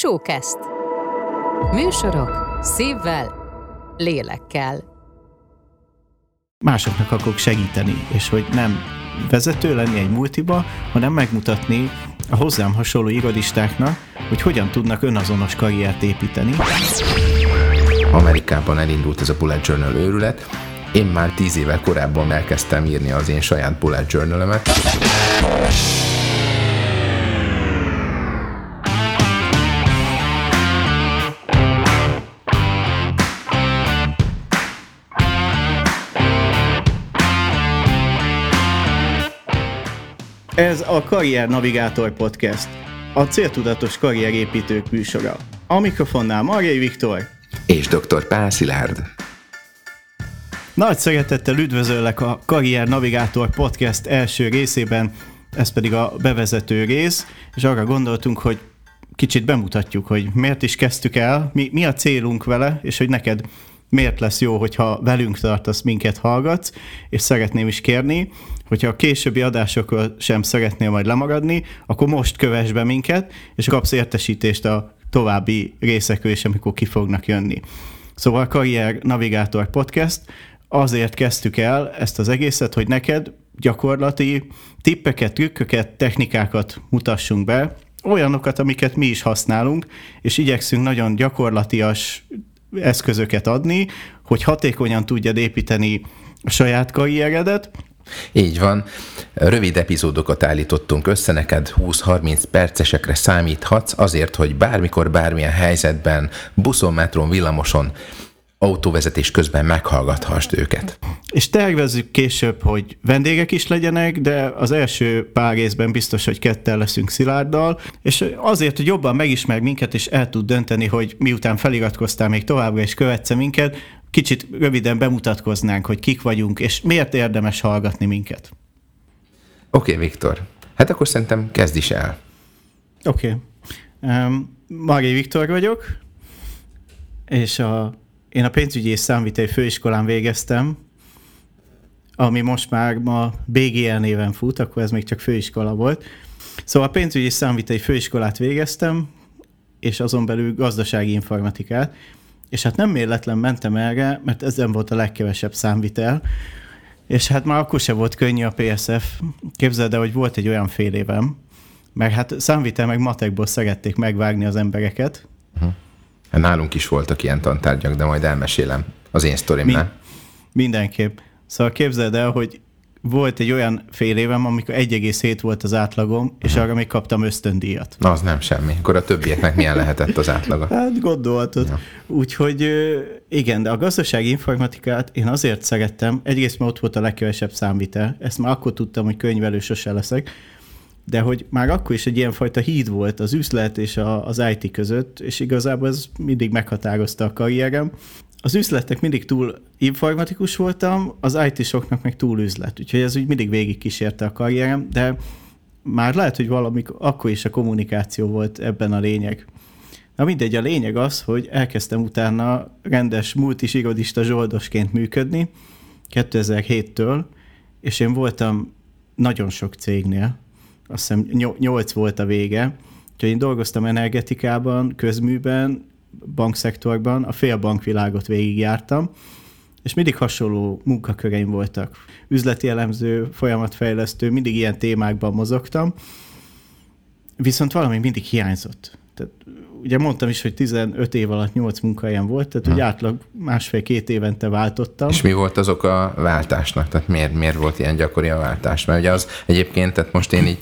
Showcast. Műsorok szívvel, lélekkel. Másoknak akarok segíteni, és hogy nem vezető lenni egy multiba, hanem megmutatni a hozzám hasonló irodistáknak, hogy hogyan tudnak önazonos karriert építeni. Amerikában elindult ez a bullet journal őrület, én már tíz évvel korábban elkezdtem írni az én saját bullet journal Ez a Karrier Navigátor Podcast, a céltudatos karrierépítők műsora. A mikrofonnál Marjai Viktor és dr. Pál Szilárd. Nagy szeretettel üdvözöllek a Karrier Navigátor Podcast első részében, ez pedig a bevezető rész, és arra gondoltunk, hogy kicsit bemutatjuk, hogy miért is kezdtük el, mi, mi a célunk vele, és hogy neked miért lesz jó, hogyha velünk tartasz, minket hallgatsz, és szeretném is kérni, hogyha a későbbi adásokról sem szeretnél majd lemaradni, akkor most kövess be minket, és kapsz értesítést a további részekről is, amikor ki fognak jönni. Szóval Karrier Navigátor Podcast, azért kezdtük el ezt az egészet, hogy neked gyakorlati tippeket, trükköket, technikákat mutassunk be, olyanokat, amiket mi is használunk, és igyekszünk nagyon gyakorlatias eszközöket adni, hogy hatékonyan tudjad építeni a saját karrieredet, így van. Rövid epizódokat állítottunk össze, neked 20-30 percesekre számíthatsz azért, hogy bármikor, bármilyen helyzetben, buszon, metrón, villamoson autóvezetés közben meghallgathassd őket. És tervezzük később, hogy vendégek is legyenek, de az első pár részben biztos, hogy ketten leszünk Szilárddal, és azért, hogy jobban megismer minket, és el tud dönteni, hogy miután feliratkoztál még továbbra is követsz minket, kicsit röviden bemutatkoznánk, hogy kik vagyunk, és miért érdemes hallgatni minket. Oké, okay, Viktor. Hát akkor szerintem kezd is el. Oké. Okay. Um, Mari Viktor vagyok, és a én a pénzügyi és számviteli főiskolán végeztem, ami most már ma BGL néven fut, akkor ez még csak főiskola volt. Szóval a pénzügyi és főiskolát végeztem, és azon belül gazdasági informatikát, és hát nem méletlen mentem erre, mert ezen volt a legkevesebb számvitel, és hát már akkor se volt könnyű a PSF. Képzeld el, hogy volt egy olyan fél évem, mert hát számvitel meg matekból szerették megvágni az embereket, uh-huh. Hát nálunk is voltak ilyen tantárgyak, de majd elmesélem az én sztorimnál. Mi, mindenképp. Szóval képzeld el, hogy volt egy olyan fél évem, amikor 1,7 volt az átlagom, és arra még kaptam ösztöndíjat. Na, az nem semmi. Akkor a többieknek milyen lehetett az átlaga? Hát gondolhatod. Ja. Úgyhogy igen, de a gazdasági informatikát én azért szerettem, egyrészt mert ott volt a legkevesebb számvitel, ezt már akkor tudtam, hogy könyvelő sose leszek, de hogy már akkor is egy ilyenfajta híd volt az üzlet és a, az IT között, és igazából ez mindig meghatározta a karrierem. Az üzletek mindig túl informatikus voltam, az IT-soknak meg túl üzlet, úgyhogy ez úgy mindig végig kísérte a karrierem, de már lehet, hogy valami akkor is a kommunikáció volt ebben a lényeg. Na mindegy, a lényeg az, hogy elkezdtem utána rendes multis irodista zsoldosként működni 2007-től, és én voltam nagyon sok cégnél, azt hiszem nyolc volt a vége, úgyhogy én dolgoztam energetikában, közműben, bankszektorban, a fél bankvilágot végigjártam, és mindig hasonló munkaköreim voltak. Üzleti elemző, folyamatfejlesztő, mindig ilyen témákban mozogtam, viszont valami mindig hiányzott. Tehát, ugye mondtam is, hogy 15 év alatt 8 munkahelyem volt, tehát hogy átlag másfél-két évente váltottam. És mi volt azok a váltásnak? Tehát miért, miért volt ilyen gyakori a váltás? Mert ugye az egyébként, tehát most én így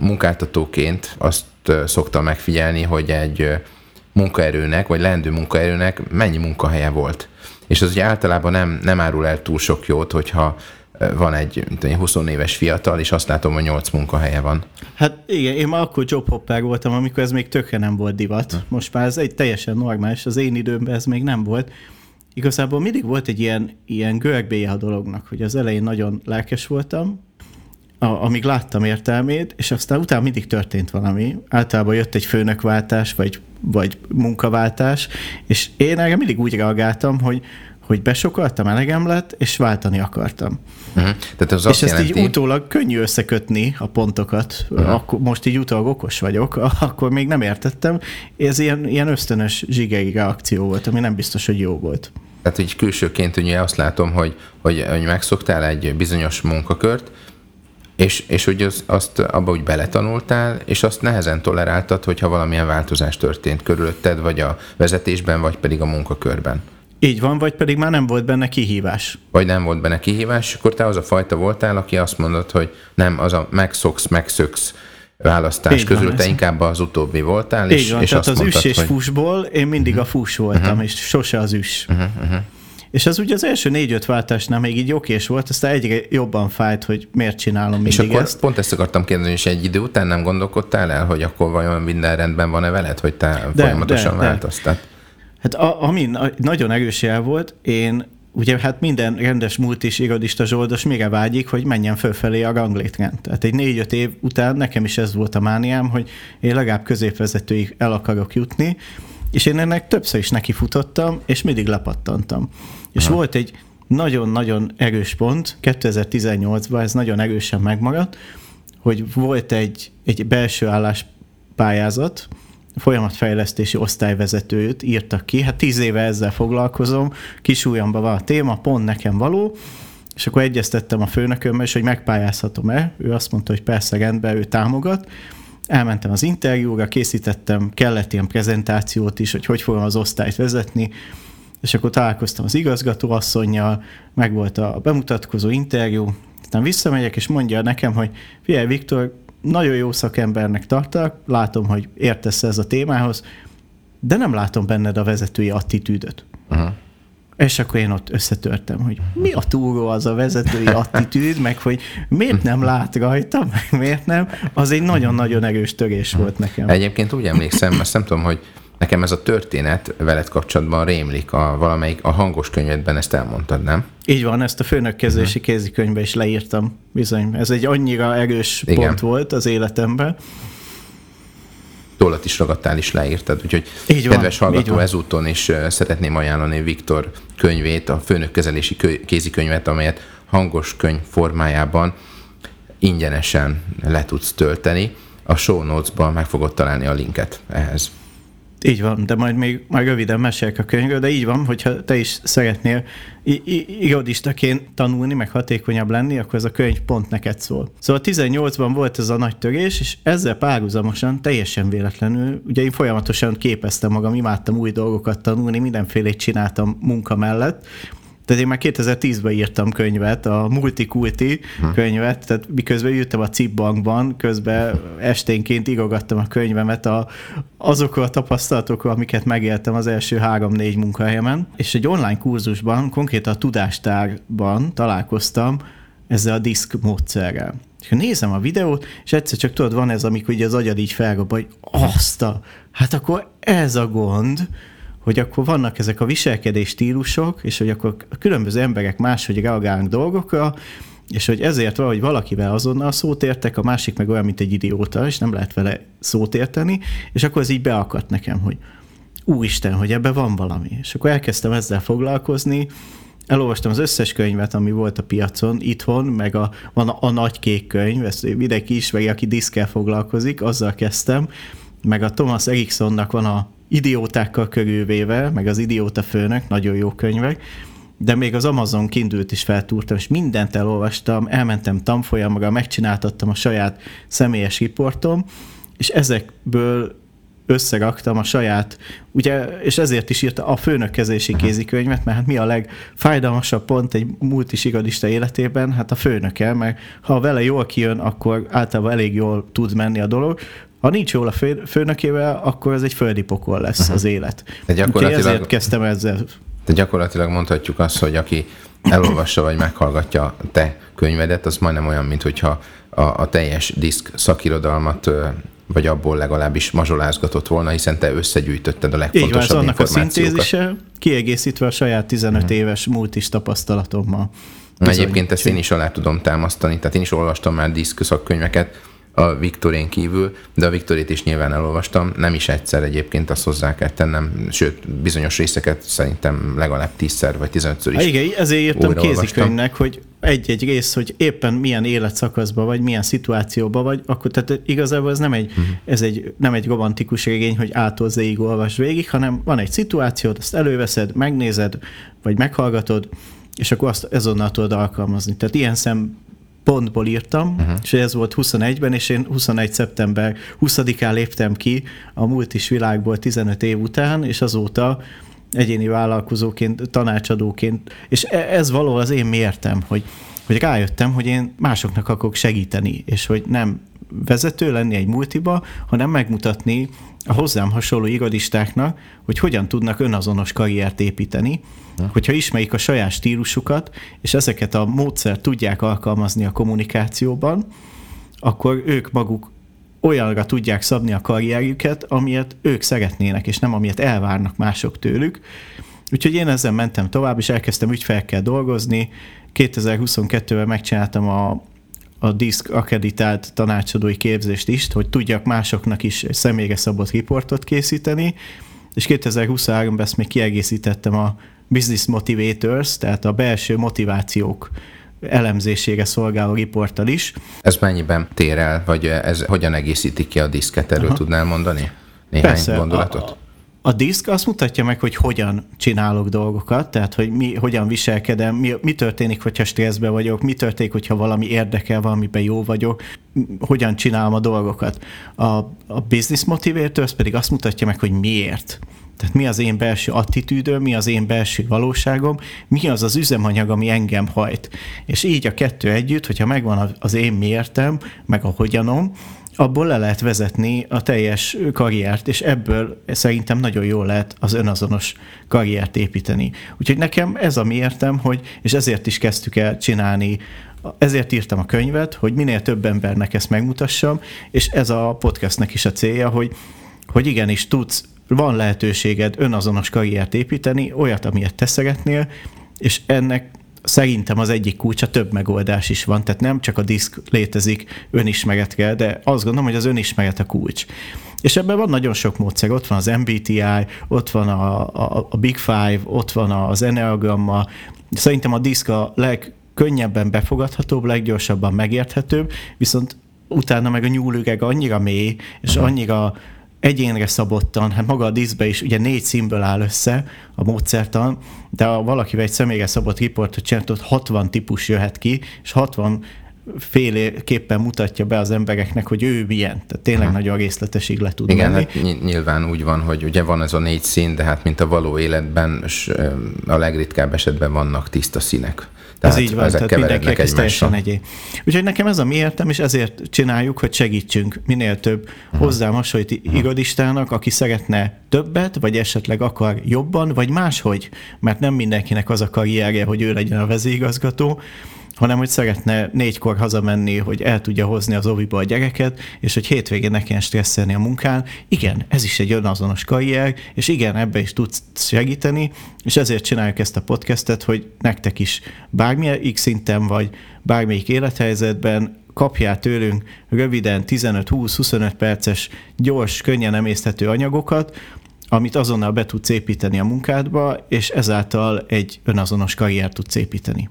munkáltatóként azt szoktam megfigyelni, hogy egy munkaerőnek, vagy leendő munkaerőnek mennyi munkahelye volt. És az ugye általában nem, nem árul el túl sok jót, hogyha van egy, egy 20 éves fiatal, és azt látom, hogy 8 munkahelye van. Hát igen, én már akkor jobhopper voltam, amikor ez még tökre nem volt divat. Most már ez egy teljesen normális, az én időmben ez még nem volt. Igazából mindig volt egy ilyen, ilyen görbéje a dolognak, hogy az elején nagyon lelkes voltam, a, amíg láttam értelmét, és aztán utána mindig történt valami. Általában jött egy főnökváltás, vagy, vagy munkaváltás, és én erre mindig úgy reagáltam, hogy hogy besokaltam, elegem lett, és váltani akartam. Uh-huh. Tehát az és ezt jelenti... így utólag könnyű összekötni a pontokat. Uh-huh. Akkor, most így utólag okos vagyok, akkor még nem értettem. Ez ilyen, ilyen ösztönös zsigei reakció volt, ami nem biztos, hogy jó volt. Tehát így külsőként ugye azt látom, hogy, hogy, hogy megszoktál egy bizonyos munkakört, és, és hogy az, azt abba úgy beletanultál, és azt nehezen toleráltad, hogyha valamilyen változás történt körülötted, vagy a vezetésben, vagy pedig a munkakörben. Így van, vagy pedig már nem volt benne kihívás. Vagy nem volt benne kihívás, akkor te az a fajta voltál, aki azt mondott, hogy nem, az a megszoksz, megszöksz választás Így közül, van, te ez. inkább az utóbbi voltál. Így és, van, és tehát azt az mondtad, üs és hogy... fusból én mindig uh-huh. a fus voltam, uh-huh. és sose az üs. Uh-huh. Uh-huh. És az ugye az első négy-öt váltásnál még így okés volt, aztán egyre jobban fájt, hogy miért csinálom mindig És akkor ezt. pont ezt akartam kérdezni, és egy idő után nem gondolkodtál el, hogy akkor vajon minden rendben van-e veled, hogy te de, folyamatosan de, változtál? Hát a, ami nagyon erős jel volt, én ugye hát minden rendes multis irodista zsoldos mire vágyik, hogy menjen fölfelé a ranglétrend. Tehát egy négy-öt év után nekem is ez volt a mániám, hogy én legalább középvezetőig el akarok jutni, és én ennek többször is nekifutottam, és mindig lepattantam. És Aha. volt egy nagyon-nagyon erős pont, 2018-ban ez nagyon erősen megmaradt, hogy volt egy, egy belső álláspályázat, folyamatfejlesztési osztályvezetőt írtak ki. Hát tíz éve ezzel foglalkozom, kisújamba van a téma, pont nekem való, és akkor egyeztettem a főnökömmel, és hogy megpályázhatom-e. Ő azt mondta, hogy persze rendben, ő támogat. Elmentem az interjúra, készítettem, kellett ilyen prezentációt is, hogy hogy fogom az osztályt vezetni, és akkor találkoztam az igazgatóasszonynal, meg volt a bemutatkozó interjú, aztán visszamegyek, és mondja nekem, hogy figyelj, Viktor, nagyon jó szakembernek tartak, látom, hogy értesz ez a témához, de nem látom benned a vezetői attitűdöt. Uh-huh. És akkor én ott összetörtem, hogy mi a túró az a vezetői attitűd, meg hogy miért nem lát rajta, meg miért nem, az egy nagyon-nagyon erős törés volt nekem. Egyébként úgy emlékszem, azt nem tudom, hogy Nekem ez a történet veled kapcsolatban rémlik, a, valamelyik a hangos könyvedben ezt elmondtad, nem? Így van, ezt a főnökkezési uh-huh. kézikönyvbe is leírtam, bizony. Ez egy annyira erős Igen. pont volt az életemben. Tollat is ragadtál, is leírtad, úgyhogy így van, kedves hallgató, ezúton is szeretném ajánlani Viktor könyvét, a főnökkezelési kézikönyvet, amelyet hangos könyv formájában ingyenesen le tudsz tölteni. A show notes-ban meg fogod találni a linket ehhez. Így van, de majd még majd röviden mesélek a könyvről, de így van, hogyha te is szeretnél igodistaként tanulni, meg hatékonyabb lenni, akkor ez a könyv pont neked szól. Szóval 18-ban volt ez a nagy törés, és ezzel párhuzamosan, teljesen véletlenül, ugye én folyamatosan képeztem magam, imádtam új dolgokat tanulni, mindenfélét csináltam munka mellett, tehát én már 2010-ben írtam könyvet, a Multikulti hm. könyvet, tehát miközben ültem a CIP bankban, közben esténként írogattam a könyvemet a, azokról a tapasztalatokról, amiket megéltem az első három-négy munkahelyemen, és egy online kurzusban, konkrétan a tudástárban találkoztam ezzel a diszk módszerrel. És nézem a videót, és egyszer csak tudod, van ez, amikor ugye az agyad így felrobban, hogy azt a, hát akkor ez a gond, hogy akkor vannak ezek a viselkedés stílusok, és hogy akkor a különböző emberek máshogy reagálnak dolgokra, és hogy ezért valahogy valakivel azonnal szót értek, a másik meg olyan, mint egy idióta, és nem lehet vele szót érteni, és akkor ez így beakadt nekem, hogy úristen, hogy ebbe van valami. És akkor elkezdtem ezzel foglalkozni, elolvastam az összes könyvet, ami volt a piacon itthon, meg a, van a, a nagy kék könyv, ezt mindenki ismeri, aki diszkel foglalkozik, azzal kezdtem, meg a Thomas Eriksonnak van a idiótákkal körülvéve, meg az idióta főnök, nagyon jó könyvek, de még az Amazon kindült is feltúrtam, és mindent elolvastam, elmentem tanfolyamra, megcsináltattam a saját személyes riportom, és ezekből összeraktam a saját, ugye, és ezért is írta a főnökkezési kézikönyvet, mert hát mi a legfájdalmasabb pont egy multisigadista életében? Hát a főnöke, mert ha vele jól kijön, akkor általában elég jól tud menni a dolog. Ha nincs jól a fő, főnökével, akkor ez egy földi pokol lesz uh-huh. az élet. De gyakorlatilag, Úgyhogy ezért kezdtem ezzel. De gyakorlatilag mondhatjuk azt, hogy aki elolvassa vagy meghallgatja te könyvedet, az majdnem olyan, mint hogyha a, a teljes diszk szakirodalmat vagy abból legalábbis mazsolázgatott volna, hiszen te összegyűjtötted a legfontosabb Így van, annak a szintézise, kiegészítve a saját 15 uh-huh. éves múltis tapasztalatommal. Bizony, Egyébként ezt én is alá tudom támasztani, tehát én is olvastam már diszk szakkönyveket, a Viktorén kívül, de a Viktorét is nyilván elolvastam, nem is egyszer egyébként azt hozzá kell tennem, sőt, bizonyos részeket szerintem legalább tízszer vagy tizenötször is Há, igen, ezért írtam kézikönyvnek, hogy egy-egy rész, hogy éppen milyen életszakaszban vagy, milyen szituációban vagy, akkor tehát igazából ez nem egy, uh-huh. ez egy, nem egy romantikus regény, hogy ától zéig olvas végig, hanem van egy szituációt, azt előveszed, megnézed, vagy meghallgatod, és akkor azt ezonnal tudod alkalmazni. Tehát ilyen szem pontból írtam, uh-huh. és ez volt 21-ben, és én 21. szeptember 20-án léptem ki a múlt is világból 15 év után, és azóta egyéni vállalkozóként, tanácsadóként, és e, ez való az én mértem, hogy, hogy rájöttem, hogy én másoknak akarok segíteni, és hogy nem vezető lenni egy multiba, hanem megmutatni a hozzám hasonló irodistáknak, hogy hogyan tudnak önazonos karriert építeni, ha. hogyha ismerik a saját stílusukat, és ezeket a módszert tudják alkalmazni a kommunikációban, akkor ők maguk olyanra tudják szabni a karrierjüket, amilyet ők szeretnének, és nem amilyet elvárnak mások tőlük. Úgyhogy én ezzel mentem tovább, és elkezdtem ügyfelekkel dolgozni. 2022-ben megcsináltam a, a DISC akreditált tanácsadói képzést is, hogy tudjak másoknak is személyre szabott riportot készíteni, és 2023-ban ezt még kiegészítettem a Business Motivators, tehát a belső motivációk elemzésére szolgáló riporttal is. Ez mennyiben tér el, vagy ez hogyan egészíti ki a diszket? Erről Aha. tudnál mondani néhány Persze, gondolatot? A, a diszk azt mutatja meg, hogy hogyan csinálok dolgokat, tehát hogy mi, hogyan viselkedem, mi, mi történik, hogyha stresszben vagyok, mi történik, hogyha valami érdekel, valamiben jó vagyok, hogyan csinálom a dolgokat. A, a business motivator az pedig azt mutatja meg, hogy miért. Tehát mi az én belső attitűdöm, mi az én belső valóságom, mi az az üzemanyag, ami engem hajt. És így a kettő együtt, hogyha megvan az én miértem, meg a hogyanom, abból le lehet vezetni a teljes karriert, és ebből szerintem nagyon jól lehet az önazonos karriert építeni. Úgyhogy nekem ez a miértem, hogy, és ezért is kezdtük el csinálni ezért írtam a könyvet, hogy minél több embernek ezt megmutassam, és ez a podcastnek is a célja, hogy, hogy igenis tudsz van lehetőséged önazonos karriert építeni, olyat, amilyet te szeretnél, és ennek szerintem az egyik kulcsa több megoldás is van, tehát nem csak a diszk létezik, önismeret kell, de azt gondolom, hogy az önismeret a kulcs. És ebben van nagyon sok módszer, ott van az MBTI, ott van a, a, a Big Five, ott van az Enneagramma, szerintem a diszk a legkönnyebben befogadhatóbb, leggyorsabban megérthetőbb, viszont utána meg a nyúlügeg annyira mély, és annyira egyénre szabottan, hát maga a diszbe is ugye négy színből áll össze a módszertan, de ha valakivel egy személyre szabott riportot csinált, ott 60 típus jöhet ki, és 60 féléképpen mutatja be az embereknek, hogy ő milyen. Tehát tényleg ha. nagyon részletesig le tud Igen, menni. hát nyilván úgy van, hogy ugye van ez a négy szín, de hát mint a való életben, a legritkább esetben vannak tiszta színek. Tehát ez így van, tehát mindenki ez teljesen egyé. Úgyhogy nekem ez a mi értem, és ezért csináljuk, hogy segítsünk minél több uh-huh. hozzám hasonlít irodistának, aki szeretne többet, vagy esetleg akar jobban, vagy máshogy, mert nem mindenkinek az a karrierje, hogy ő legyen a vezérigazgató, hanem hogy szeretne négykor hazamenni, hogy el tudja hozni az oviba a gyereket, és hogy hétvégén ne kelljen stresszelni a munkán. Igen, ez is egy önazonos karrier, és igen, ebbe is tudsz segíteni, és ezért csináljuk ezt a podcastet, hogy nektek is bármilyen x szinten vagy bármelyik élethelyzetben kapjál tőlünk röviden 15-20-25 perces, gyors, könnyen emészthető anyagokat, amit azonnal be tudsz építeni a munkádba, és ezáltal egy önazonos karriert tudsz építeni.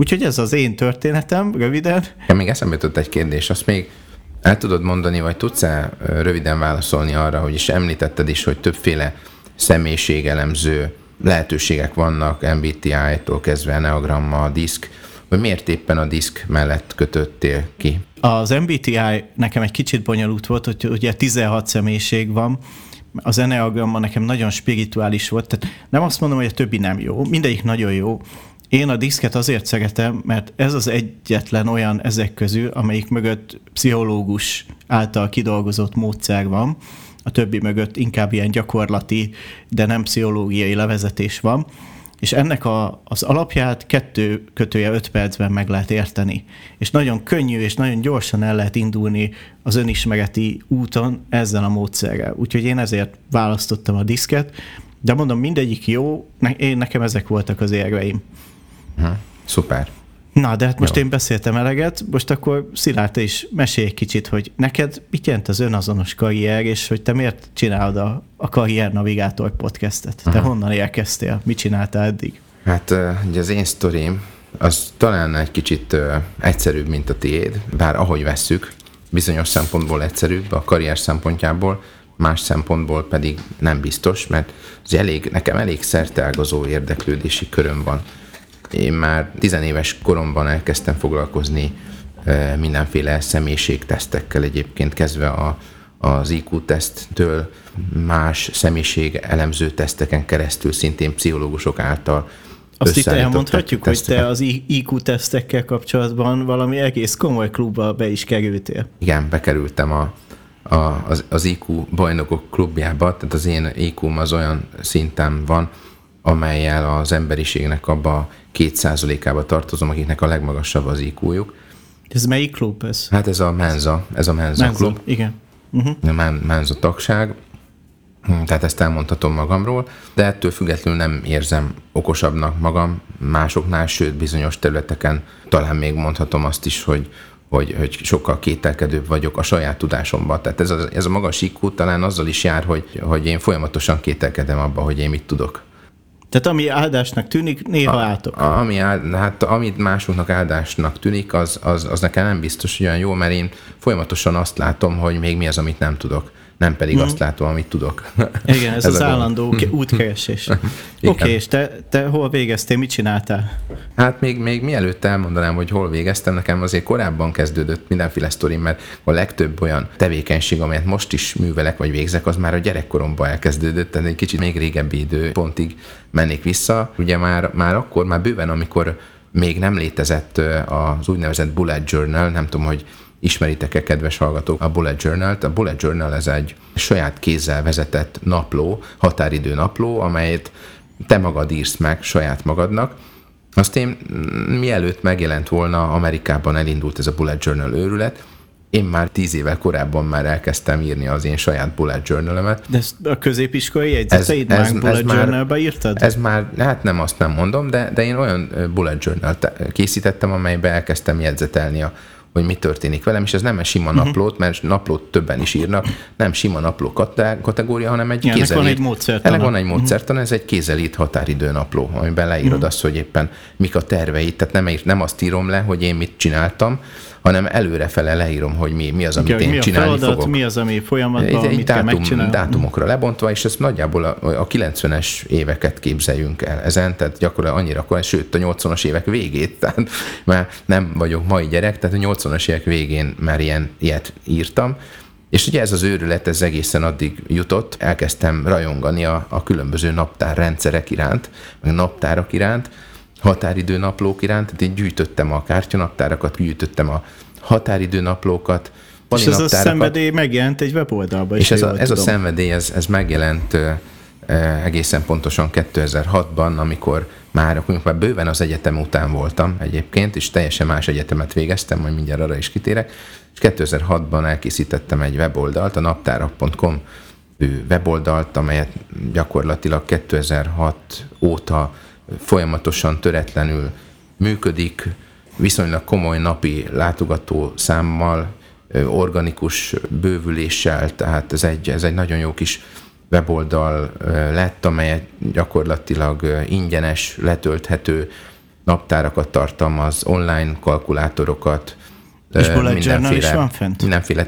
Úgyhogy ez az én történetem, röviden. Ja, még eszembe jutott egy kérdés, azt még el tudod mondani, vagy tudsz-e röviden válaszolni arra, hogy is említetted is, hogy többféle személyiségelemző lehetőségek vannak, MBTI-tól kezdve Enneagramma, diszk, vagy miért éppen a diszk mellett kötöttél ki? Az MBTI nekem egy kicsit bonyolult volt, hogy ugye 16 személyiség van, az Enneagramma nekem nagyon spirituális volt, tehát nem azt mondom, hogy a többi nem jó, mindegyik nagyon jó, én a diszket azért szeretem, mert ez az egyetlen olyan ezek közül, amelyik mögött pszichológus által kidolgozott módszer van, a többi mögött inkább ilyen gyakorlati, de nem pszichológiai levezetés van, és ennek a, az alapját kettő kötője öt percben meg lehet érteni. És nagyon könnyű és nagyon gyorsan el lehet indulni az önismereti úton ezzel a módszerrel. Úgyhogy én ezért választottam a diszket, de mondom, mindegyik jó, ne, én nekem ezek voltak az érveim. Uh-huh. Szuper. Na, de hát most Jó. én beszéltem eleget, most akkor Szilárd, te is mesélj egy kicsit, hogy neked mit jelent az önazonos karrier, és hogy te miért csinálod a, a Karrier Navigátor podcastet? Te uh-huh. honnan érkeztél? Mit csináltál eddig? Hát ugye az én sztorim, az talán egy kicsit egyszerűbb, mint a tiéd, bár ahogy vesszük, bizonyos szempontból egyszerűbb, a karrier szempontjából, más szempontból pedig nem biztos, mert az elég, nekem elég szerteágazó érdeklődési köröm van. Én már tizenéves koromban elkezdtem foglalkozni mindenféle személyiségtesztekkel egyébként kezdve a, az IQ-teszttől más személyiség elemző teszteken keresztül, szintén pszichológusok által azt itt elmondhatjuk, hogy te az IQ-tesztekkel kapcsolatban valami egész komoly klubba be is kerültél. Igen, bekerültem a, a, az, az IQ bajnokok klubjába, tehát az én iq az olyan szinten van, amelyel az emberiségnek abba két százalékába tartozom, akiknek a legmagasabb az IQ-juk. Ez melyik klub ez? Hát ez a Menza, ez a Menza, Menza klub. igen. Uh-huh. A Menza tagság, hm, tehát ezt elmondhatom magamról, de ettől függetlenül nem érzem okosabbnak magam másoknál, sőt bizonyos területeken talán még mondhatom azt is, hogy, hogy, hogy sokkal kételkedőbb vagyok a saját tudásomban. Tehát ez a, ez a magas IQ talán azzal is jár, hogy, hogy én folyamatosan kételkedem abba, hogy én mit tudok. Tehát ami áldásnak tűnik, néha a, átok. A, ami, áld, hát, amit másoknak áldásnak tűnik, az, az, az nekem nem biztos, hogy olyan jó, mert én folyamatosan azt látom, hogy még mi az, amit nem tudok nem pedig mm. azt látom, amit tudok. Igen, ez, ez az állandó útkeresés. Oké, okay, és te, te hol végeztél, mit csináltál? Hát még, még mielőtt elmondanám, hogy hol végeztem, nekem azért korábban kezdődött mindenféle sztori, mert a legtöbb olyan tevékenység, amelyet most is művelek vagy végzek, az már a gyerekkoromban elkezdődött, tehát egy kicsit még régebbi időpontig mennék vissza. Ugye már, már akkor, már bőven, amikor még nem létezett az úgynevezett bullet journal, nem tudom, hogy Ismeritek-e, kedves hallgatók, a Bullet Journal-t? A Bullet Journal ez egy saját kézzel vezetett napló, határidő napló, amelyet te magad írsz meg saját magadnak. Azt én mielőtt megjelent volna, Amerikában elindult ez a Bullet Journal őrület, én már tíz évvel korábban már elkezdtem írni az én saját bullet journal De ezt a középiskolai jegyzeteid ez, ez, már bullet ez journalba írtad? Ez már, hát nem azt nem mondom, de, de én olyan bullet journal készítettem, amelybe elkezdtem jegyzetelni a, hogy mi történik velem, és ez nem egy sima uh-huh. naplót, mert naplót többen is írnak, nem sima napló kategória, hanem egy kézelít. Ennek van egy módszertan. Ennek van egy mhm. módszertan, uh-huh. ez egy kézelít határidő napló, amiben leírod uh-huh. azt, hogy éppen mik a terveid, tehát nem, nem azt írom le, hogy én mit csináltam, hanem előrefele leírom, hogy mi, mi az, amit Igen, én mi csinálni feladat, fogok. Mi az, ami folyamatban, egy, egy dátum, kell Dátumokra lebontva, és ezt nagyjából a, a 90-es éveket képzeljünk el ezen, tehát gyakorlatilag annyira, akkor, sőt a 80-as évek végét, tehát már nem vagyok mai gyerek, tehát a 80-as évek végén már ilyen, ilyet írtam, és ugye ez az őrület, ez egészen addig jutott, elkezdtem rajongani a, a különböző naptárrendszerek iránt, meg naptárak iránt, határidőnaplók iránt, tehát én gyűjtöttem a kártyanaptárakat, gyűjtöttem a határidőnaplókat, és ez a szenvedély megjelent egy weboldalban És ez a, ez a szenvedély, ez, ez megjelent egészen pontosan 2006-ban, amikor már, akkor már bőven az egyetem után voltam egyébként, és teljesen más egyetemet végeztem, majd mindjárt arra is kitérek, és 2006-ban elkészítettem egy weboldalt, a naptárak.com weboldalt, amelyet gyakorlatilag 2006 óta folyamatosan töretlenül működik, viszonylag komoly napi látogató számmal, organikus bővüléssel, tehát ez egy, ez egy nagyon jó kis weboldal lett, amely gyakorlatilag ingyenes, letölthető naptárakat tartalmaz, online kalkulátorokat, és bullet journal is van fönt? Mindenféle,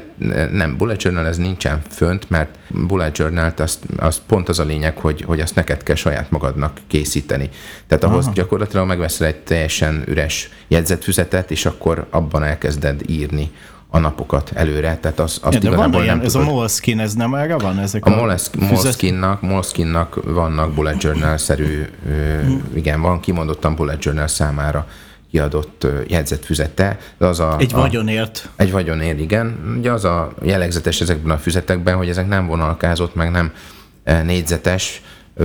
nem, bullet journal ez nincsen fönt, mert bullet journal az, az pont az a lényeg, hogy, hogy azt neked kell saját magadnak készíteni. Tehát ahhoz Aha. gyakorlatilag megveszel egy teljesen üres jegyzetfüzetet, és akkor abban elkezded írni a napokat előre, tehát az, azt ja, de igazából van ilyen, nem ez tudod. a Moleskine, ez nem erre van? Ezek a, a Moleskine-nak, Moleskine-nak vannak bullet journal-szerű, hmm. igen, van kimondottan bullet journal számára kiadott jegyzetfüzete. Az a, egy vagyonért. A, egy vagyonért, igen. Ugye az a jellegzetes ezekben a füzetekben, hogy ezek nem vonalkázott, meg nem négyzetes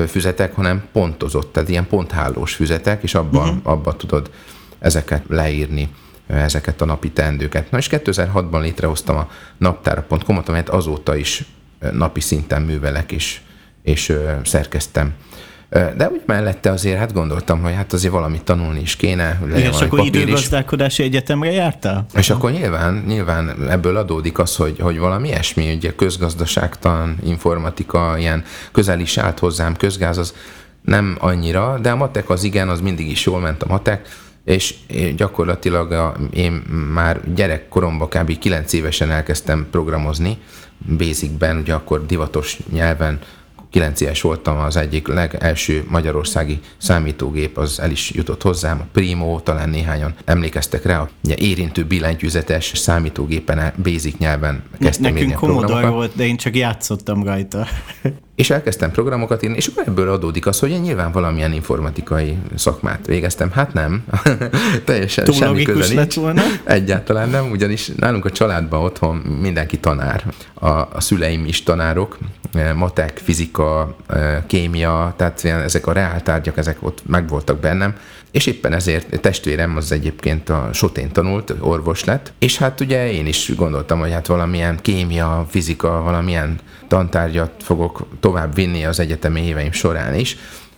füzetek, hanem pontozott, tehát ilyen ponthálós füzetek, és abban, uh-huh. abban tudod ezeket leírni ezeket a napi teendőket. Na és 2006-ban létrehoztam a naptára.com-ot, amelyet azóta is napi szinten művelek és, és szerkeztem De úgy mellette azért hát gondoltam, hogy hát azért valamit tanulni is kéne. Igen, és akkor időgazdálkodási egyetemre jártál? És akkor nyilván, nyilván ebből adódik az, hogy, hogy valami ilyesmi, ugye közgazdaságtan, informatika, ilyen közel is állt hozzám, közgáz az nem annyira, de a matek az igen, az mindig is jól ment a matek, és gyakorlatilag a, én már gyerekkoromban kb. 9 évesen elkezdtem programozni, Basicben, ugye akkor divatos nyelven 9 éves voltam, az egyik legelső magyarországi számítógép, az el is jutott hozzám, a Primo, talán néhányan emlékeztek rá, ugye érintő billentyűzetes számítógépen, basic nyelven kezdtem Nekünk Commodore volt, de én csak játszottam rajta. És elkezdtem programokat írni, és akkor ebből adódik az, hogy én nyilván valamilyen informatikai szakmát végeztem. Hát nem, teljesen Túl semmi köze. Volna. Egyáltalán nem, ugyanis nálunk a családban otthon mindenki tanár. A, a szüleim is tanárok, matek, fizika, e, kémia, tehát ezek a reáltárgyak, ezek ott megvoltak bennem, és éppen ezért testvérem az egyébként a sotén tanult, orvos lett, és hát ugye én is gondoltam, hogy hát valamilyen kémia, fizika, valamilyen tantárgyat fogok tovább vinni az egyetemi éveim során is,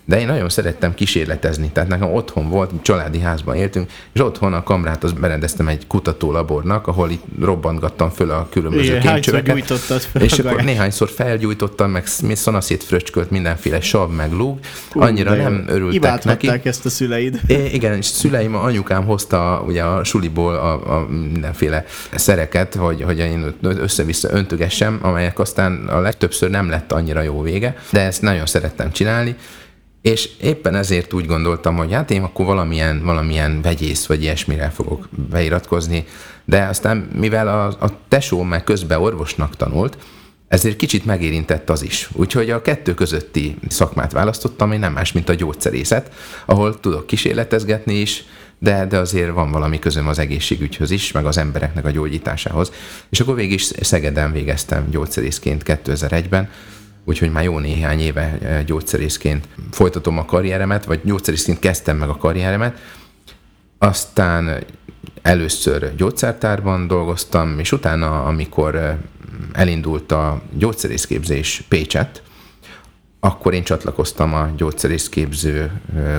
de én nagyon szerettem kísérletezni, tehát nekem otthon volt, családi házban éltünk, és otthon a kamrát az berendeztem egy kutatólabornak, ahol itt robbantgattam föl a különböző Igen, kémcsöveket. Föl és akkor néhányszor felgyújtottam, meg szanaszét fröcskölt mindenféle sav, meg lúg. Annyira nem örültek neki. ezt a szüleid. É, igen, és szüleim, anyukám hozta ugye a suliból a, a mindenféle szereket, hogy, hogy én össze-vissza öntögessem, amelyek aztán a legtöbbször nem lett annyira jó vége, de ezt nagyon szerettem csinálni, és éppen ezért úgy gondoltam, hogy hát én akkor valamilyen, valamilyen vegyész vagy ilyesmire fogok beiratkozni, de aztán mivel a, a tesóm meg közben orvosnak tanult, ezért kicsit megérintett az is. Úgyhogy a kettő közötti szakmát választottam, én nem más, mint a gyógyszerészet, ahol tudok kísérletezgetni is, de, de azért van valami közöm az egészségügyhöz is, meg az embereknek a gyógyításához. És akkor végig Szegeden végeztem gyógyszerészként 2001-ben, úgyhogy már jó néhány éve gyógyszerészként folytatom a karrieremet, vagy gyógyszerészként kezdtem meg a karrieremet. Aztán először gyógyszertárban dolgoztam, és utána, amikor elindult a gyógyszerészképzés Pécset, akkor én csatlakoztam a gyógyszerészképző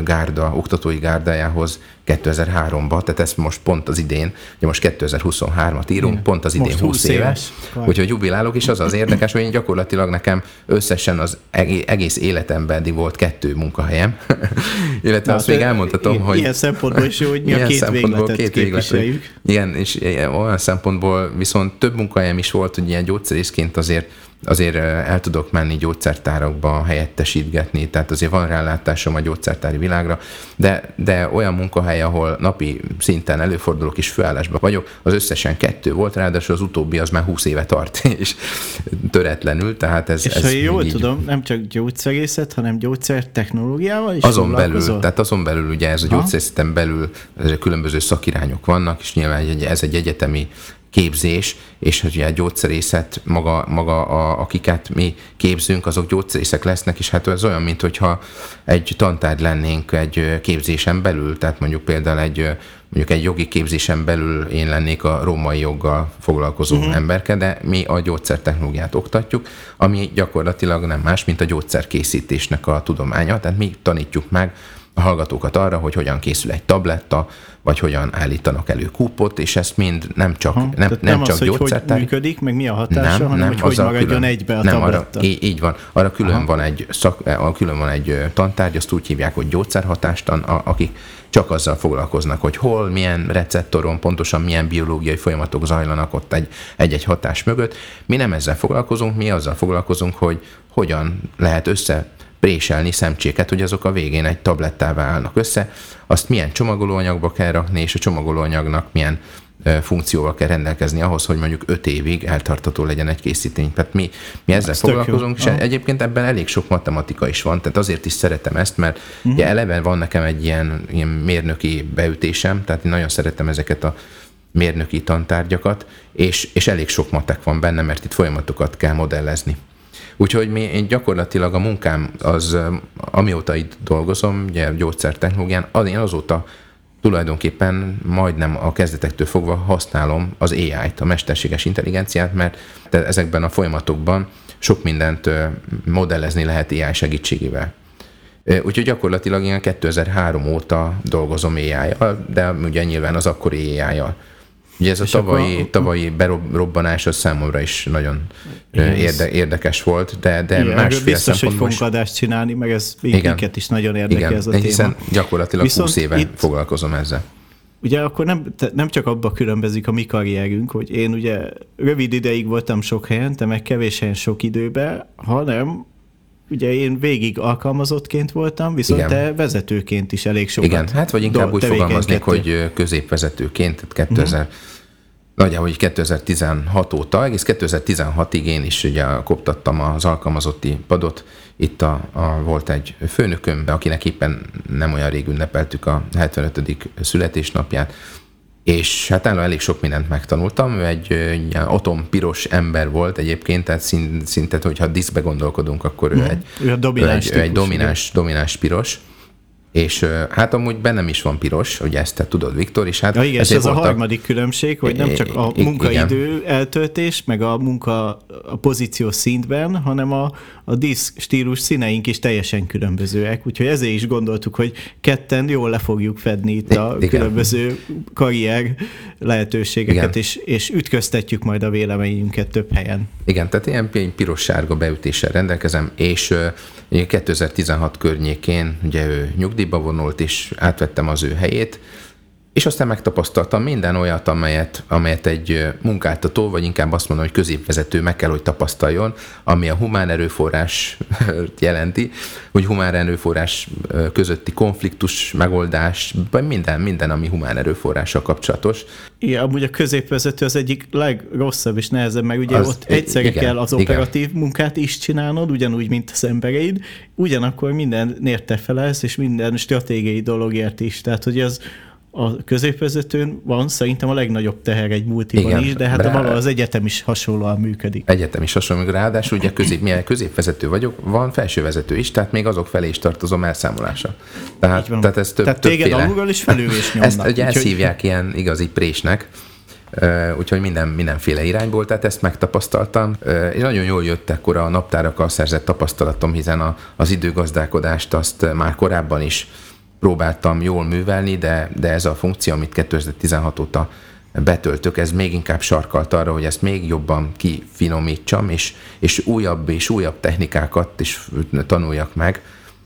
gárda, oktatói gárdájához, 2003-ba, tehát ez most pont az idén, ugye most 2023-at írunk, Igen. pont az idén most 20 éves, úgyhogy jubilálok, és az az érdekes, hogy én gyakorlatilag nekem összesen az egész életemben eddig volt kettő munkahelyem, illetve Na, azt még elmondhatom, ilyen, hogy... Ilyen szempontból is jó, hogy mi a két végletet két véglet, Igen, és olyan szempontból viszont több munkahelyem is volt, hogy ilyen gyógyszerészként azért azért el tudok menni gyógyszertárakba helyettesítgetni, tehát azért van rálátásom a gyógyszertári világra, de, de olyan munkahely, ahol napi szinten előfordulok és főállásban vagyok, az összesen kettő volt, ráadásul az utóbbi az már 20 éve tart, és töretlenül, tehát ez... És ez ha jól így... tudom, nem csak gyógyszerészet, hanem gyógyszertechnológiával is Azon belül, tehát azon belül ugye ez a gyógyszerészeten belül különböző szakirányok vannak, és nyilván ez egy egyetemi képzés, és hogy a gyógyszerészet, maga, maga a, akiket mi képzünk, azok gyógyszerészek lesznek, és hát ez olyan, mint hogyha egy tantárgy lennénk egy képzésen belül, tehát mondjuk például egy mondjuk egy jogi képzésen belül én lennék a római joggal foglalkozó uh-huh. emberke, de mi a gyógyszertechnológiát oktatjuk, ami gyakorlatilag nem más, mint a gyógyszerkészítésnek a tudománya, tehát mi tanítjuk meg a hallgatókat arra, hogy hogyan készül egy tabletta, vagy hogyan állítanak elő kúpot, és ezt mind nem csak, ha, nem, nem, nem csak az, hogy hogy működik, meg mi a hatása, nem, hanem nem, hogy hogy maradjon külön, egybe a nem, arra, így, így van. Arra külön van, egy szak, eh, külön van egy tantárgy, azt úgy hívják, hogy gyógyszerhatástan, akik csak azzal foglalkoznak, hogy hol, milyen receptoron, pontosan milyen biológiai folyamatok zajlanak ott egy, egy-egy hatás mögött. Mi nem ezzel foglalkozunk, mi azzal foglalkozunk, hogy hogyan lehet össze préselni szemcséket, hogy azok a végén egy tablettává állnak össze, azt milyen csomagolóanyagba kell rakni, és a csomagolóanyagnak milyen funkcióval kell rendelkezni ahhoz, hogy mondjuk öt évig eltartató legyen egy készítény. Tehát mi, mi ezzel Ez foglalkozunk, és egyébként ebben elég sok matematika is van, tehát azért is szeretem ezt, mert uh-huh. ugye eleve van nekem egy ilyen, ilyen mérnöki beütésem, tehát én nagyon szeretem ezeket a mérnöki tantárgyakat, és, és elég sok matek van benne, mert itt folyamatokat kell modellezni. Úgyhogy mi, én gyakorlatilag a munkám az, amióta itt dolgozom, ugye gyógyszertechnológián, az én azóta tulajdonképpen majdnem a kezdetektől fogva használom az AI-t, a mesterséges intelligenciát, mert ezekben a folyamatokban sok mindent modellezni lehet AI segítségével. Úgyhogy gyakorlatilag ilyen 2003 óta dolgozom ai de ugye nyilván az akkori ai Ugye ez a tavalyi, akkor... tavalyi berobbanás az számomra is nagyon érde, érdekes volt, de, de igen, másfél biztos, hogy fogunk adást csinálni, meg ez minket is nagyon érdekel igen, ez a téma. Hiszen gyakorlatilag Viszont 20 éve itt, foglalkozom ezzel. Ugye akkor nem, nem csak abba különbözik a mi karrierünk, hogy én ugye rövid ideig voltam sok helyen, te meg kevés helyen sok időben, hanem ugye én végig alkalmazottként voltam, viszont Igen. te vezetőként is elég sokat Igen, hát vagy inkább úgy fogalmaznék, hogy középvezetőként, tehát 2000, uh-huh. nagyjából hogy 2016 óta, egész 2016-ig én is ugye koptattam az alkalmazotti padot, itt a, a, volt egy főnököm, akinek éppen nem olyan rég ünnepeltük a 75. születésnapját, és hát nála elég sok mindent megtanultam. Ő egy ilyen atompiros ember volt egyébként, tehát szinte, hogyha diszbe gondolkodunk, akkor ő mhm. egy, ő, domináns ő egy, ő egy domináns, domináns piros. És hát amúgy bennem is van piros, ugye ezt te tudod, Viktor, és hát... Ja, igen, ez voltak... a harmadik különbség, hogy nem csak a munkaidő igen. eltöltés, meg a munka a pozíció szintben, hanem a, a diszk stílus színeink is teljesen különbözőek, úgyhogy ezért is gondoltuk, hogy ketten jól le fogjuk fedni itt a igen. különböző karrier lehetőségeket, és, és ütköztetjük majd a véleményünket több helyen. Igen, tehát ilyen piros-sárga beütéssel rendelkezem, és 2016 környékén ugye ő nyugdíjba vonult, és átvettem az ő helyét, és aztán megtapasztaltam minden olyat, amelyet, amelyet egy munkáltató, vagy inkább azt mondom, hogy középvezető meg kell, hogy tapasztaljon, ami a humán erőforrás jelenti, hogy humán erőforrás közötti konfliktus, megoldás, vagy minden, minden, ami humán erőforrással kapcsolatos. Igen, amúgy a középvezető az egyik legrosszabb és nehezebb, meg ugye az, ott egyszerre igen, kell az operatív igen. munkát is csinálnod, ugyanúgy, mint az embereid, ugyanakkor minden nérte felelsz, és minden stratégiai dologért is. Tehát, hogy az a középvezetőn van szerintem a legnagyobb teher egy multiban Igen, is, de hát rá... valahol az egyetem is hasonlóan működik. Egyetem is hasonló, ráadásul ugye közép, milyen középvezető vagyok, van felsővezető is, tehát még azok felé is tartozom elszámolása. Tehát, tehát ez több, tehát téged alulról is felül is nyomnak. Ezt ugye ezt hívják ilyen igazi présnek, úgyhogy minden, mindenféle irányból, tehát ezt megtapasztaltam. És nagyon jól jött ekkor a naptárakkal szerzett tapasztalatom, hiszen a, az időgazdálkodást azt már korábban is próbáltam jól művelni, de, de ez a funkció, amit 2016 óta betöltök, ez még inkább sarkalt arra, hogy ezt még jobban kifinomítsam, és, és újabb és újabb technikákat is tanuljak meg,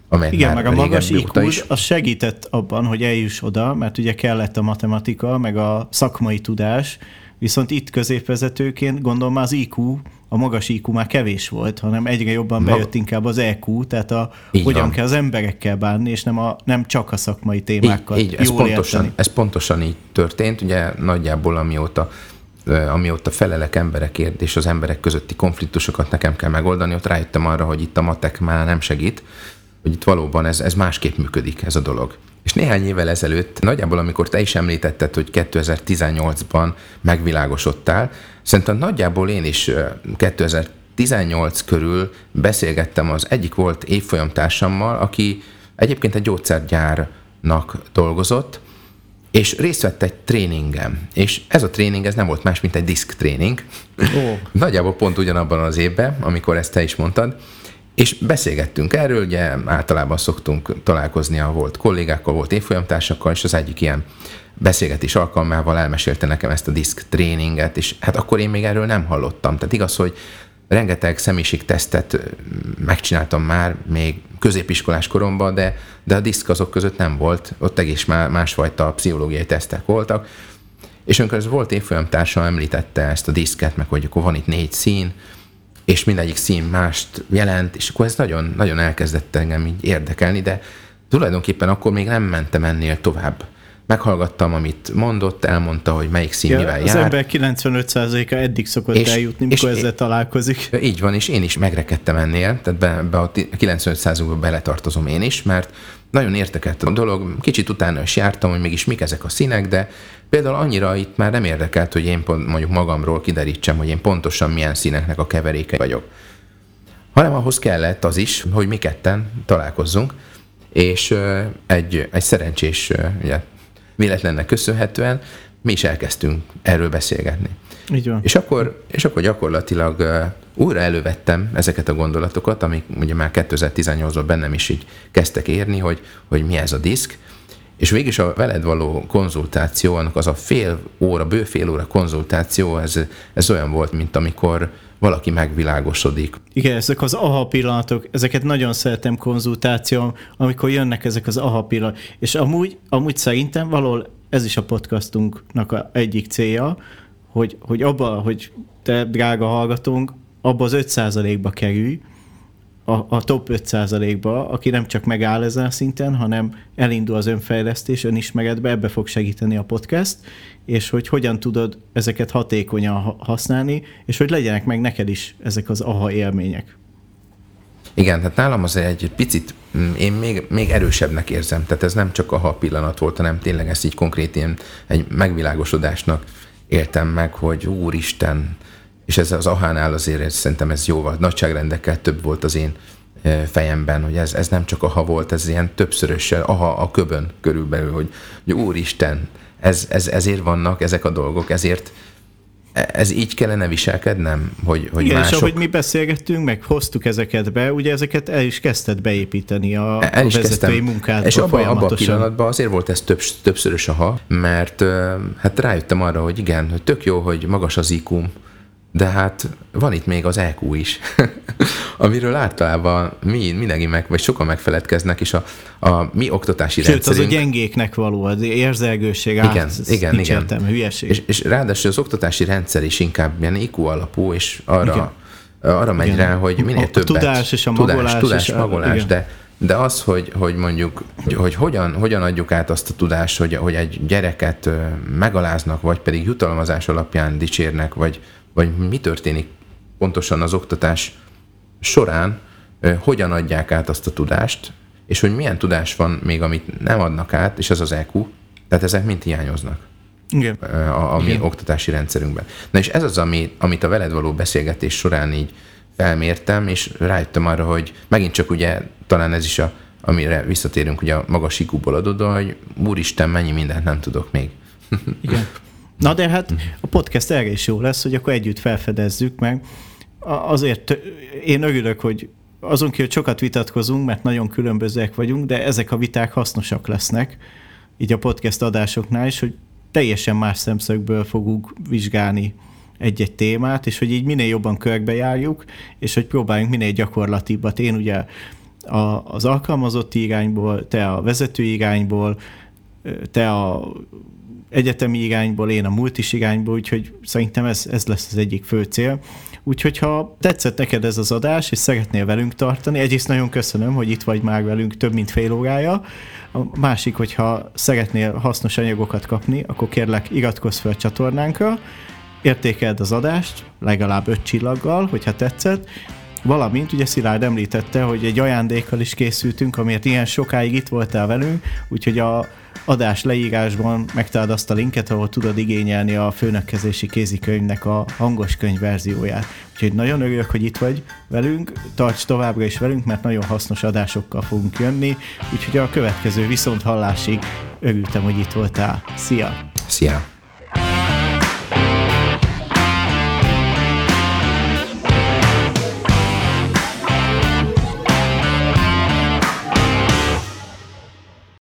amelyet Igen, meg a magas iq is. az segített abban, hogy eljuss oda, mert ugye kellett a matematika, meg a szakmai tudás, viszont itt középvezetőként gondolom az IQ a magas IQ már kevés volt, hanem egyre jobban bejött inkább az EQ, tehát a így hogyan van. kell az emberekkel bánni, és nem, a, nem csak a szakmai témákkal így, így. Ez, pontosan, ez pontosan így történt, ugye nagyjából amióta amióta felelek emberekért, és az emberek közötti konfliktusokat nekem kell megoldani, ott rájöttem arra, hogy itt a matek már nem segít, hogy itt valóban ez, ez másképp működik, ez a dolog. És néhány évvel ezelőtt, nagyjából amikor te is említetted, hogy 2018-ban megvilágosodtál, szerintem nagyjából én is 2018 körül beszélgettem az egyik volt évfolyamtársammal, aki egyébként egy gyógyszergyárnak dolgozott, és részt vett egy tréningem. És ez a tréning, ez nem volt más, mint egy diszk tréning. Oh. Nagyjából pont ugyanabban az évben, amikor ezt te is mondtad. És beszélgettünk erről, ugye általában szoktunk találkozni a volt kollégákkal, volt évfolyamtársakkal, és az egyik ilyen beszélgetés alkalmával elmesélte nekem ezt a diszk tréninget, és hát akkor én még erről nem hallottam. Tehát igaz, hogy rengeteg személyiségtesztet megcsináltam már még középiskolás koromban, de, de a diszk azok között nem volt, ott egész másfajta pszichológiai tesztek voltak, és amikor ez volt évfolyamtársam említette ezt a diszket, meg hogy akkor van itt négy szín, és mindegyik szín mást jelent, és akkor ez nagyon, nagyon elkezdett engem így érdekelni, de tulajdonképpen akkor még nem mentem ennél tovább. Meghallgattam, amit mondott, elmondta, hogy melyik szín ja, mivel az jár. Az ember 95%-a eddig szokott és, eljutni, mikor és, ezzel találkozik. Így van, és én is megrekedtem ennél, tehát be, be a 95%-ba beletartozom én is, mert nagyon értekelt a dolog, kicsit utána is jártam, hogy mégis mik ezek a színek, de például annyira itt már nem érdekelt, hogy én pont, mondjuk magamról kiderítsem, hogy én pontosan milyen színeknek a keveréke vagyok. Hanem ahhoz kellett az is, hogy mi ketten találkozzunk, és egy, egy szerencsés ugye, véletlennek köszönhetően mi is elkezdtünk erről beszélgetni. Így van. És akkor, és akkor gyakorlatilag újra elővettem ezeket a gondolatokat, amik ugye már 2018-ban bennem is így kezdtek érni, hogy, hogy mi ez a diszk, és végig a veled való konzultáció, annak az a fél óra, bő fél óra konzultáció, ez, ez olyan volt, mint amikor valaki megvilágosodik. Igen, ezek az aha pillanatok, ezeket nagyon szeretem konzultáció, amikor jönnek ezek az aha pillanatok. És amúgy, amúgy szerintem valahol ez is a podcastunknak a egyik célja, hogy, hogy abba, hogy te, drága hallgatónk, abba az 5%-ba kerülj, a, a top 5%-ba, aki nem csak megáll ezen a szinten, hanem elindul az önfejlesztés, önismeretbe, ebbe fog segíteni a podcast, és hogy hogyan tudod ezeket hatékonyan használni, és hogy legyenek meg neked is ezek az aha élmények. Igen, hát nálam azért egy picit, mm, én még, még erősebbnek érzem, tehát ez nem csak a ha pillanat volt, hanem tényleg ezt így konkrét ilyen egy megvilágosodásnak éltem meg, hogy úristen, és ez az ahánál azért szerintem ez jóval nagyságrendekkel több volt az én fejemben, hogy ez, ez nem csak aha volt, ez ilyen többszörössel, aha a köbön körülbelül, hogy, hogy úristen, ez, ez, ezért vannak ezek a dolgok, ezért ez így kellene viselkednem, hogy, hogy Igen, mások... és ahogy mi beszélgettünk, meg hoztuk ezeket be, ugye ezeket el is kezdted beépíteni a, el is a vezetői munkádba És abban abba a pillanatban azért volt ez több, többszörös aha, mert hát rájöttem arra, hogy igen, hogy tök jó, hogy magas az iq de hát van itt még az EQ is, amiről általában mi, mindenki meg, vagy sokan megfeledkeznek, és a, a mi oktatási Sőt, rendszerünk... az a gyengéknek való, az érzelgőség, igen, át, igen, igen. Értem, hülyeség. És, és ráadásul az oktatási rendszer is inkább ilyen IQ alapú, és arra, igen. arra megy igen. rá, hogy minél a többet... tudás és a magolás. Tudás, tudás és magolás, a, de de az, hogy, hogy mondjuk, hogy, hogy hogyan, hogyan adjuk át azt a tudást, hogy, hogy egy gyereket megaláznak, vagy pedig jutalmazás alapján dicsérnek, vagy, vagy mi történik pontosan az oktatás során, hogyan adják át azt a tudást, és hogy milyen tudás van még, amit nem adnak át, és az az EQ, tehát ezek mind hiányoznak. Igen. A, a mi Igen. oktatási rendszerünkben. Na és ez az, ami, amit a veled való beszélgetés során így felmértem, és rájöttem arra, hogy megint csak ugye talán ez is a, amire visszatérünk, ugye a magas ikúból adod, hogy úristen, mennyi mindent nem tudok még. Igen. Na de hát a podcast erre is jó lesz, hogy akkor együtt felfedezzük meg. Azért én örülök, hogy azon kívül sokat vitatkozunk, mert nagyon különbözőek vagyunk, de ezek a viták hasznosak lesznek, így a podcast adásoknál is, hogy teljesen más szemszögből fogunk vizsgálni egy-egy témát, és hogy így minél jobban körbejárjuk, és hogy próbáljunk minél gyakorlatibbat. Én ugye a, az alkalmazotti irányból, te a vezető irányból, te a egyetemi irányból, én a multis irányból, úgyhogy szerintem ez, ez lesz az egyik fő cél. Úgyhogy ha tetszett neked ez az adás, és szeretnél velünk tartani, egyrészt nagyon köszönöm, hogy itt vagy már velünk több mint fél órája. A másik, hogyha szeretnél hasznos anyagokat kapni, akkor kérlek iratkozz fel a csatornánkra, értékeld az adást, legalább öt csillaggal, hogyha tetszett, Valamint ugye Szilárd említette, hogy egy ajándékkal is készültünk, amiért ilyen sokáig itt voltál velünk, úgyhogy a adás leírásban megtalálod azt a linket, ahol tudod igényelni a főnökkezési kézikönyvnek a hangos könyv verzióját. Úgyhogy nagyon örülök, hogy itt vagy velünk, tarts továbbra is velünk, mert nagyon hasznos adásokkal fogunk jönni, úgyhogy a következő viszont hallásig örültem, hogy itt voltál. Szia! Szia!